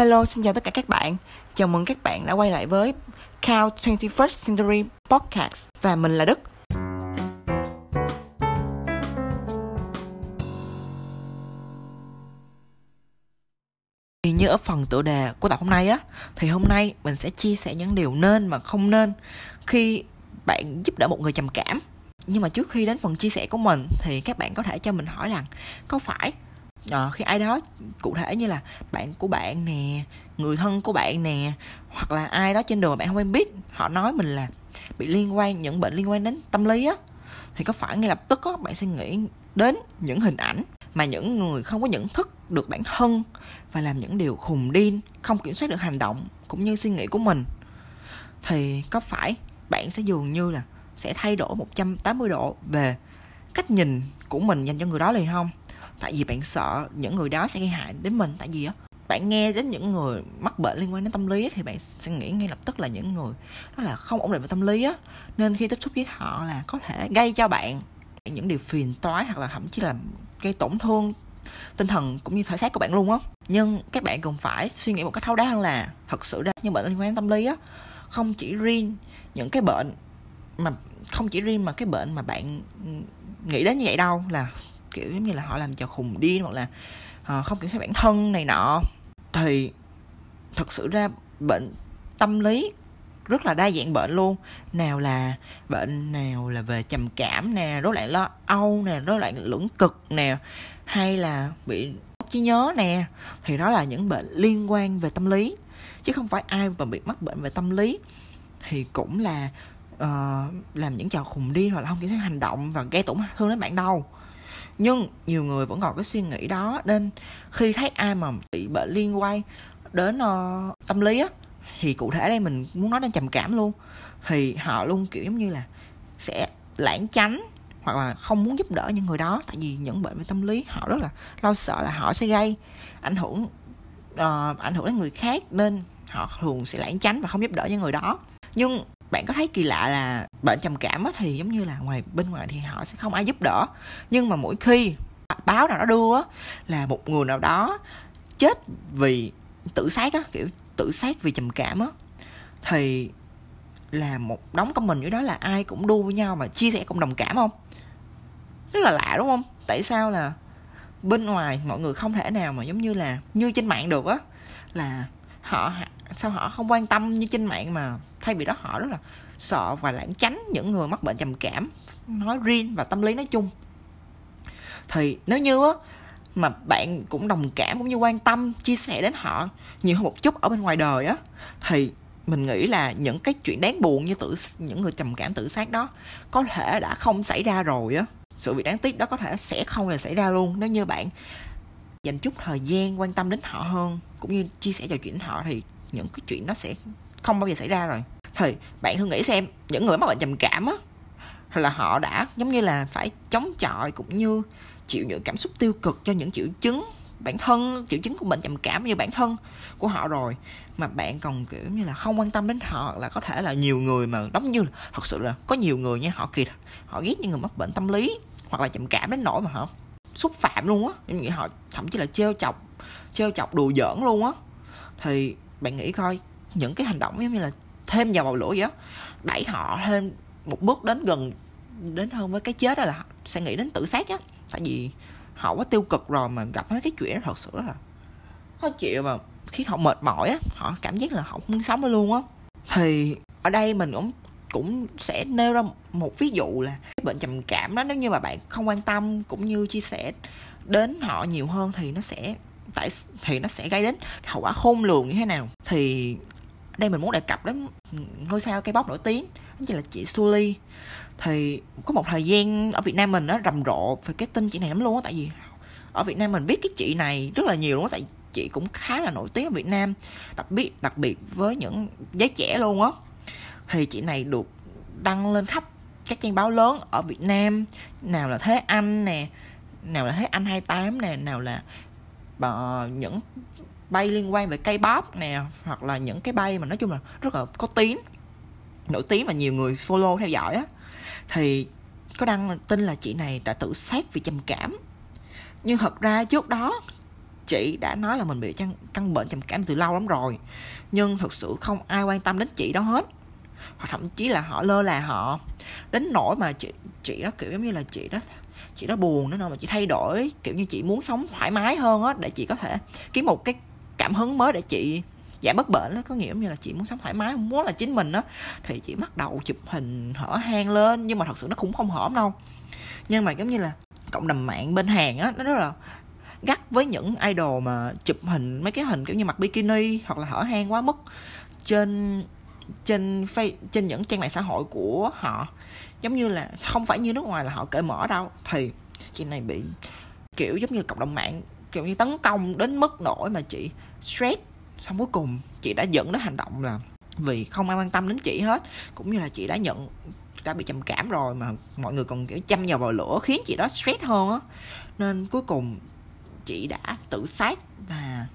Hello, xin chào tất cả các bạn. Chào mừng các bạn đã quay lại với Count 21st Century Podcast và mình là Đức. Thì như ở phần tựa đề của tập hôm nay á Thì hôm nay mình sẽ chia sẻ những điều nên mà không nên Khi bạn giúp đỡ một người trầm cảm Nhưng mà trước khi đến phần chia sẻ của mình Thì các bạn có thể cho mình hỏi rằng Có phải uh, khi ai đó cụ thể như là bạn của bạn nè người thân của bạn nè hoặc là ai đó trên đường mà bạn không quen biết họ nói mình là bị liên quan những bệnh liên quan đến tâm lý á thì có phải ngay lập tức á bạn sẽ nghĩ đến những hình ảnh mà những người không có nhận thức được bản thân và làm những điều khùng điên không kiểm soát được hành động cũng như suy nghĩ của mình? Thì có phải bạn sẽ dường như là sẽ thay đổi 180 độ về cách nhìn của mình dành cho người đó liền không? Tại vì bạn sợ những người đó sẽ gây hại đến mình. Tại vì á, bạn nghe đến những người mắc bệnh liên quan đến tâm lý thì bạn sẽ nghĩ ngay lập tức là những người đó là không ổn định về tâm lý á. Nên khi tiếp xúc với họ là có thể gây cho bạn những điều phiền toái hoặc là thậm chí là gây tổn thương tinh thần cũng như thể xác của bạn luôn á. Nhưng các bạn cần phải suy nghĩ một cách thấu đáo hơn là thật sự ra những bệnh liên quan đến tâm lý á, không chỉ riêng những cái bệnh mà, không chỉ riêng mà cái bệnh mà bạn ừ, nghĩ đến như vậy đâu, là kiểu giống như là họ làm cho khùng điên hoặc là uh, không kiểm soát bản thân này nọ. Thì thật sự ra bệnh tâm lý rất là đa dạng bệnh luôn. Nào là bệnh nào là về trầm cảm nè rối loạn lo âu nè rối loạn lưỡng cực nè hay là bị mất trí nhớ nè thì đó là những bệnh liên quan về tâm lý. Chứ không phải ai mà bị mắc bệnh về tâm lý thì cũng là uh, làm những trò khùng điên hoặc là không kiểm soát hành động và gây tổn thương đến bạn đâu nhưng nhiều người vẫn còn cái suy nghĩ đó nên khi thấy ai mà bị bệnh liên quan đến uh, tâm lý á thì cụ thể đây mình muốn nói đến trầm cảm luôn. Thì họ luôn kiểu giống như là sẽ lãng tránh hoặc là không muốn giúp đỡ những người đó tại vì những bệnh về tâm lý họ rất là lo sợ là họ sẽ gây ảnh hưởng uh, ảnh hưởng đến người khác nên họ thường sẽ lãng tránh và không giúp đỡ những người đó. Nhưng bạn có thấy kỳ lạ là bệnh trầm cảm á, thì giống như là ngoài bên ngoài thì họ sẽ không ai giúp đỡ. Nhưng mà mỗi khi báo nào đó đưa á, là một người nào đó chết vì tự sát á kiểu tự sát vì trầm cảm á thì là một đống comment dưới đó là ai cũng đua với nhau mà chia sẻ cộng đồng cảm không? Rất là lạ đúng không? Tại sao là bên ngoài mọi người không thể nào mà giống như là như trên mạng được á là họ sao họ không quan tâm như trên mạng mà thay vì đó họ rất là sợ và lãng tránh những người mắc bệnh trầm cảm, nói riêng và tâm lý nói chung. Thì nếu như á, mà bạn cũng đồng cảm cũng như quan tâm, chia sẻ đến họ nhiều hơn một chút ở bên ngoài đời á, thì mình nghĩ là những cái chuyện đáng buồn như tự, những người trầm cảm tự sát đó có thể đã không xảy ra rồi á. Sự việc đáng tiếc đó có thể sẽ không là xảy ra luôn. Nếu như bạn dành chút thời gian quan tâm đến họ hơn cũng như chia sẻ trò chuyện đến họ thì những cái chuyện nó sẽ không bao giờ xảy ra rồi. Thì bạn thử nghĩ xem những người mắc bệnh trầm cảm á là họ đã giống như là phải chống chọi cũng như chịu những cảm xúc tiêu cực cho những triệu chứng bản thân triệu chứng của bệnh trầm cảm như bản thân của họ rồi mà bạn còn kiểu như là không quan tâm đến họ là có thể là nhiều người mà giống như là, thật sự là có nhiều người nha họ kỳ họ ghét những người mắc bệnh tâm lý hoặc là trầm cảm đến nỗi mà họ xúc phạm luôn á. Em nghĩ họ thậm chí là trêu chọc trêu chọc đùa giỡn luôn á. Thì bạn nghĩ coi, những cái hành động giống như là thêm vào bầu lửa vậy á, đẩy họ thêm một bước đến gần, đến hơn với cái chết đó là sẽ nghĩ đến tự sát á. Tại vì họ quá tiêu cực rồi mà gặp mấy cái chuyện đó thật sự là khó chịu mà khi họ mệt mỏi á. Họ cảm giác là họ không muốn sống nữa luôn á. Thì ở đây mình cũng cũng sẽ nêu ra một ví dụ là cái bệnh trầm cảm đó, nếu như mà bạn không quan tâm cũng như chia sẻ đến họ nhiều hơn thì nó sẽ tại thì nó sẽ gây đến hậu quả khôn lường như thế nào. Thì đây mình muốn đề cập đến ngôi sao cây bóc nổi tiếng, đó chính là chị Suli thì có một thời gian ở Việt Nam mình nó rầm rộ về cái tin chị này lắm luôn á, tại vì ở Việt Nam mình biết cái chị này rất là nhiều luôn á, tại chị cũng khá là nổi tiếng ở Việt Nam, đặc biệt đặc biệt với những giới trẻ luôn á thì chị này được đăng lên khắp các trang báo lớn ở Việt Nam. Nào là Thế Anh nè nào là Thế Anh 28 nè nào là uh, những bay liên quan về cây bóp nè hoặc là những cái bay mà nói chung là rất là có tiếng nổi tiếng mà nhiều người follow theo dõi á. Thì có đăng tin là chị này đã tự sát vì trầm cảm. Nhưng thật ra trước đó chị đã nói là mình bị căn, căn bệnh trầm cảm từ lâu lắm rồi. Nhưng thực sự không ai quan tâm đến chị đó hết hoặc thậm chí là họ lơ là họ đến nỗi mà chị chị đó kiểu giống như là chị đó chị đó buồn nữa mà chị thay đổi, kiểu như chị muốn sống thoải mái hơn á, để chị có thể kiếm một cái cảm hứng mới để chị giảm bất bệnh đó có nghĩa như là chị muốn sống thoải mái, muốn là chính mình á. Thì chị bắt đầu chụp hình hở hang lên, nhưng mà thật sự nó cũng không hõm đâu. Nhưng mà giống như là cộng đồng mạng bên hàng á, nó rất là gắt với những idol mà chụp hình, mấy cái hình kiểu như mặc bikini hoặc là hở hang quá mức trên trên face trên những trang mạng xã hội của họ. Giống như là không phải như nước ngoài là họ cởi mở đâu. Thì chị này bị, kiểu giống như cộng đồng mạng, kiểu như tấn công đến mức nổi mà chị stress. Xong cuối cùng chị đã dẫn đến hành động là vì không ai quan tâm đến chị hết. Cũng như là chị đã nhận, đã bị trầm cảm rồi mà mọi người còn, kiểu chăm vào vào lửa khiến chị đó stress hơn á. Nên cuối cùng chị đã tự sát và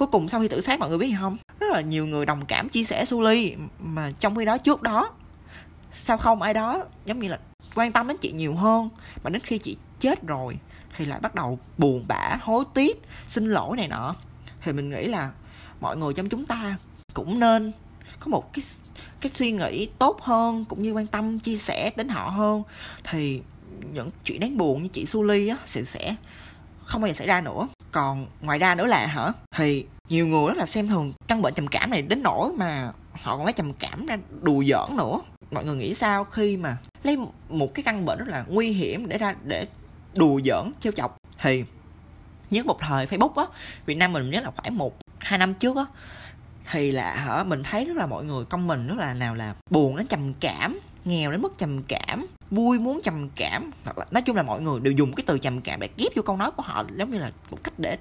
cuối cùng sau khi tự sát, mọi người biết gì không? Rất là nhiều người đồng cảm chia sẻ Suli mà trong khi đó trước đó, sao không ai đó giống như là quan tâm đến chị nhiều hơn, mà đến khi chị chết rồi thì lại bắt đầu buồn bã, hối tiếc, xin lỗi này nọ. Thì mình nghĩ là mọi người trong chúng ta cũng nên có một cái cái suy nghĩ tốt hơn, cũng như quan tâm, chia sẻ đến họ hơn. Thì những chuyện đáng buồn như chị Suli á, sẽ sẽ không bao giờ xảy ra nữa còn ngoài ra nữa là hả? Thì nhiều người rất là xem thường căn bệnh trầm cảm này đến nỗi mà họ còn lấy trầm cảm ra đùa giỡn nữa. Mọi người nghĩ sao khi mà lấy một cái căn bệnh rất là nguy hiểm để ra, để đùa giỡn, trêu chọc? Thì nhớ một thời facebook á, việt nam mình nhớ là khoảng một, hai năm trước á, thì là hả, mình thấy rất là mọi người công mình rất là nào là buồn đến trầm cảm nghèo đến mức trầm cảm, vui muốn trầm cảm, hoặc là nói chung là mọi người đều dùng cái từ trầm cảm để ghép vô câu nói của họ, giống như là một cách để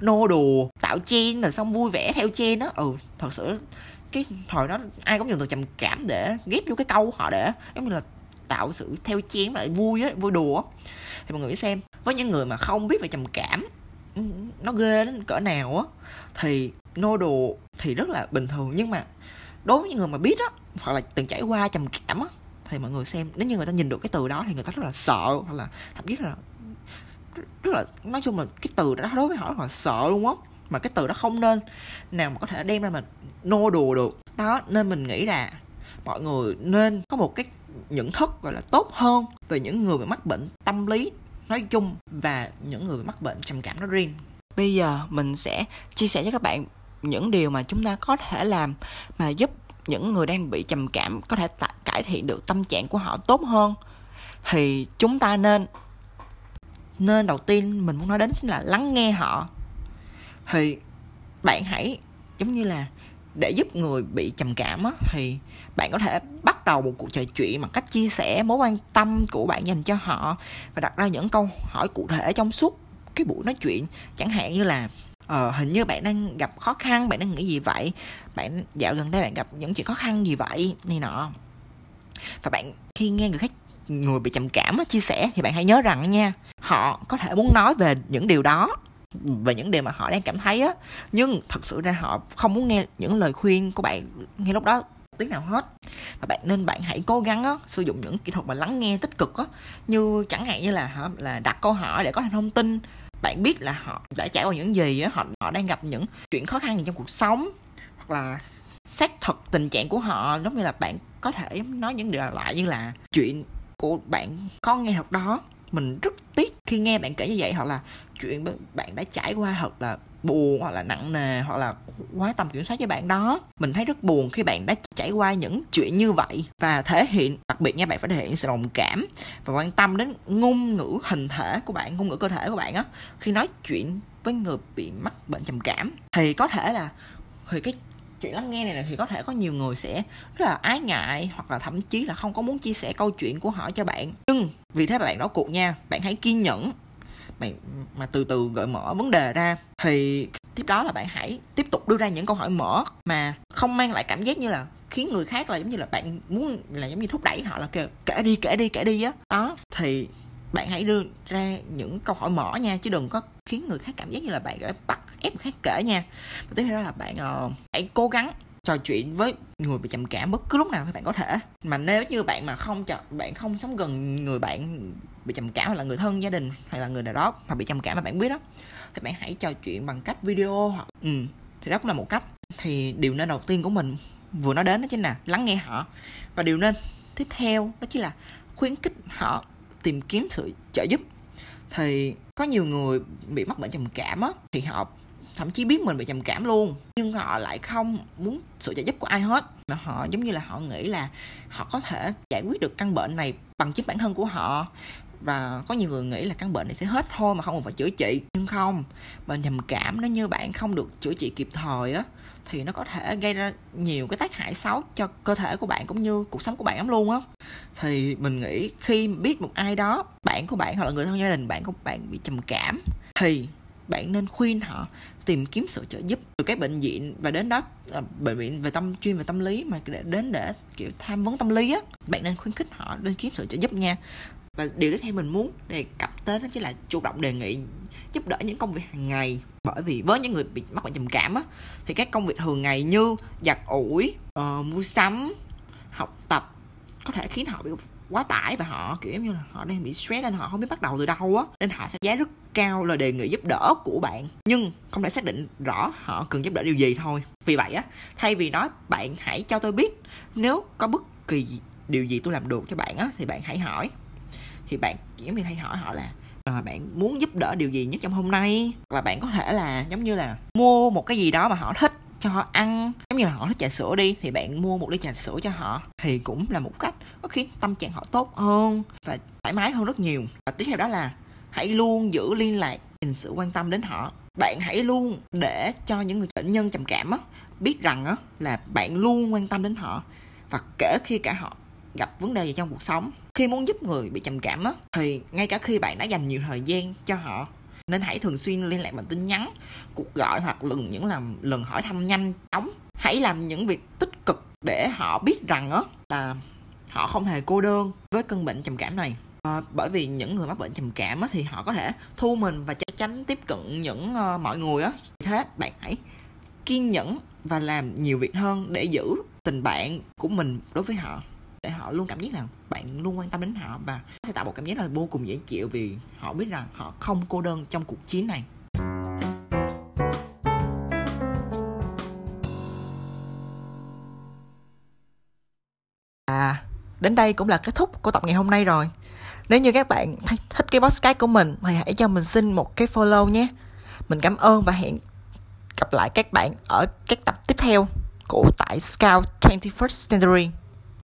nô đùa, tạo chen rồi xong vui vẻ theo chen đó ừ thật sự cái thời đó ai cũng dùng từ trầm cảm để ghép vô cái câu họ để giống như là tạo sự theo chen lại vui á, vui đùa thì mọi người xem, với những người mà không biết về trầm cảm ừ, nó ghê đến cỡ nào á, thì nô đùa thì rất là bình thường. Nhưng mà đối với những người mà biết á, hoặc là từng trải qua trầm cảm á, thì mọi người xem, nếu như người ta nhìn được cái từ đó thì người ta rất là sợ, hoặc là thậm chí là rất là, nói chung là cái từ đó đối với họ rất là sợ luôn á. Mà cái từ đó không nên, nào mà có thể đem ra mà nô đùa được. Đó, nên mình nghĩ là mọi người nên có một cái nhận thức gọi là tốt hơn về những người bị mắc bệnh tâm lý nói chung và những người bị mắc bệnh trầm cảm nói riêng. Bây giờ mình sẽ chia sẻ cho các bạn những điều mà chúng ta có thể làm mà giúp những người đang bị trầm cảm có thể t- cải thiện được tâm trạng của họ tốt hơn. Thì chúng ta nên nên đầu tiên mình muốn nói đến chính là lắng nghe họ. Thì bạn hãy giống như là để giúp người bị trầm cảm á, thì bạn có thể bắt đầu một cuộc trò chuyện bằng cách chia sẻ mối quan tâm của bạn dành cho họ và đặt ra những câu hỏi cụ thể trong suốt cái buổi nói chuyện. Chẳng hạn như là ờ, hình như bạn đang gặp khó khăn bạn đang nghĩ gì vậy? Bạn dạo gần đây bạn gặp những chuyện khó khăn gì vậy? Này nọ. Và bạn khi nghe người khác người bị trầm cảm chia sẻ thì bạn hãy nhớ rằng nha họ có thể muốn nói về những điều đó về những điều mà họ đang cảm thấy á. Nhưng thật sự ra họ không muốn nghe những lời khuyên của bạn ngay lúc đó tiếng nào hết. Và bạn nên bạn hãy cố gắng á, sử dụng những kỹ thuật mà lắng nghe tích cực á. Như chẳng hạn như là hả là đặt câu hỏi để có thêm thông tin bạn biết là họ đã trải qua những gì á, họ họ đang gặp những chuyện khó khăn gì trong cuộc sống, hoặc là xác thực tình trạng của họ, giống như là bạn có thể nói những điều lại như là chuyện của bạn có nghe thật đó. Mình rất tiếc khi nghe bạn kể như vậy hoặc là chuyện bạn đã trải qua thật là buồn hoặc là nặng nề hoặc là quá tầm kiểm soát với bạn đó. Mình thấy rất buồn khi bạn đã trải qua những chuyện như vậy và thể hiện, đặc biệt nha, bạn phải thể hiện sự đồng cảm và quan tâm đến ngôn ngữ hình thể của bạn, ngôn ngữ cơ thể của bạn á. Khi nói chuyện với người bị mắc bệnh trầm cảm thì có thể là, thì cái chuyện lắng nghe này thì có thể có nhiều người sẽ rất là ái ngại hoặc là thậm chí là không có muốn chia sẻ câu chuyện của họ cho bạn. Nhưng vì thế bạn đó cuộc nha, bạn hãy kiên nhẫn bạn mà từ từ gợi mở vấn đề ra thì tiếp đó là bạn hãy tiếp tục đưa ra những câu hỏi mở mà không mang lại cảm giác như là khiến người khác là giống như là bạn muốn là giống như thúc đẩy họ là kêu kể đi kể đi kể đi á đó. đó thì bạn hãy đưa ra những câu hỏi mở nha chứ đừng có khiến người khác cảm giác như là bạn đã bắt ép người khác kể nha và tiếp theo đó là bạn uh, hãy cố gắng trò chuyện với người bị trầm cảm bất cứ lúc nào các bạn có thể. Mà nếu như bạn mà không chọn bạn không sống gần người bạn bị trầm cảm hoặc là người thân gia đình hay là người nào đó mà bị trầm cảm mà bạn biết đó, thì bạn hãy trò chuyện bằng cách video hoặc ừ thì đó cũng là một cách. Thì điều nên đầu tiên của mình vừa nói đến đó chính là lắng nghe họ. Và điều nên tiếp theo đó chính là khuyến khích họ tìm kiếm sự trợ giúp. Thì có nhiều người bị mắc bệnh trầm cảm á, thì họ thậm chí biết mình bị trầm cảm luôn. Nhưng họ lại không muốn sự trợ giúp của ai hết. Mà họ giống như là họ nghĩ là họ có thể giải quyết được căn bệnh này bằng chính bản thân của họ. Và có nhiều người nghĩ là căn bệnh này sẽ hết thôi mà không cần phải chữa trị. Nhưng không, bệnh trầm cảm nếu như bạn không được chữa trị kịp thời á, thì nó có thể gây ra nhiều cái tác hại xấu cho cơ thể của bạn cũng như cuộc sống của bạn lắm luôn á. Thì mình nghĩ khi biết một ai đó, bạn của bạn hoặc là người thân gia đình bạn của bạn bị trầm cảm, thì bạn nên khuyên họ tìm kiếm sự trợ giúp từ các bệnh viện và đến đó à, bệnh viện về tâm chuyên về tâm lý mà để đến để kiểu tham vấn tâm lý á. Bạn nên khuyến khích họ đến kiếm sự trợ giúp nha. Và điều tiếp theo mình muốn đề cập tới đó chính là chủ động đề nghị giúp đỡ những công việc hàng ngày. Bởi vì với những người bị mắc bệnh trầm cảm á thì các công việc thường ngày như giặt ủi uh, mua sắm học tập có thể khiến họ bị quá tải và họ kiểu như là họ đang bị stress nên họ không biết bắt đầu từ đâu á. Nên họ sẽ giá rất cao là đề nghị giúp đỡ của bạn. Nhưng không thể xác định rõ họ cần giúp đỡ điều gì thôi. Vì vậy á thay vì nói bạn hãy cho tôi biết nếu có bất kỳ điều gì tôi làm được cho bạn á thì bạn hãy hỏi. Thì bạn kiểu như hay hỏi họ là à, bạn muốn giúp đỡ điều gì nhất trong hôm nay? Là bạn có thể là giống như là mua một cái gì đó mà họ thích cho họ ăn. Giống như là họ thích trà sữa đi thì bạn mua một ly trà sữa cho họ thì cũng là một cách nó khiến tâm trạng họ tốt hơn và thoải mái hơn rất nhiều. Và tiếp theo đó là hãy luôn giữ liên lạc, dành sự quan tâm đến họ. Bạn hãy luôn để cho những người bệnh nhân trầm cảm á, biết rằng á là bạn luôn quan tâm đến họ. Và kể khi cả họ gặp vấn đề gì trong cuộc sống, khi muốn giúp người bị trầm cảm á, thì ngay cả khi bạn đã dành nhiều thời gian cho họ, nên hãy thường xuyên liên lạc bằng tin nhắn, cuộc gọi hoặc lần những làm lần hỏi thăm nhanh chóng. Hãy làm những việc tích cực để họ biết rằng á là họ không hề cô đơn với cơn bệnh trầm cảm này. À, bởi vì những người mắc bệnh trầm cảm á, thì họ có thể thu mình và chắc chắn tiếp cận những uh, mọi người á. Thế bạn hãy kiên nhẫn và làm nhiều việc hơn để giữ tình bạn của mình đối với họ để họ luôn cảm giác là bạn luôn quan tâm đến họ và sẽ tạo một cảm giác là vô cùng dễ chịu vì họ biết rằng họ không cô đơn trong cuộc chiến này. Đến đây cũng là kết thúc của tập ngày hôm nay rồi. Nếu như các bạn thích cái podcast của mình thì hãy cho mình xin một cái follow nhé. Mình cảm ơn và hẹn gặp lại các bạn ở các tập tiếp theo của tại Scout 21st Century.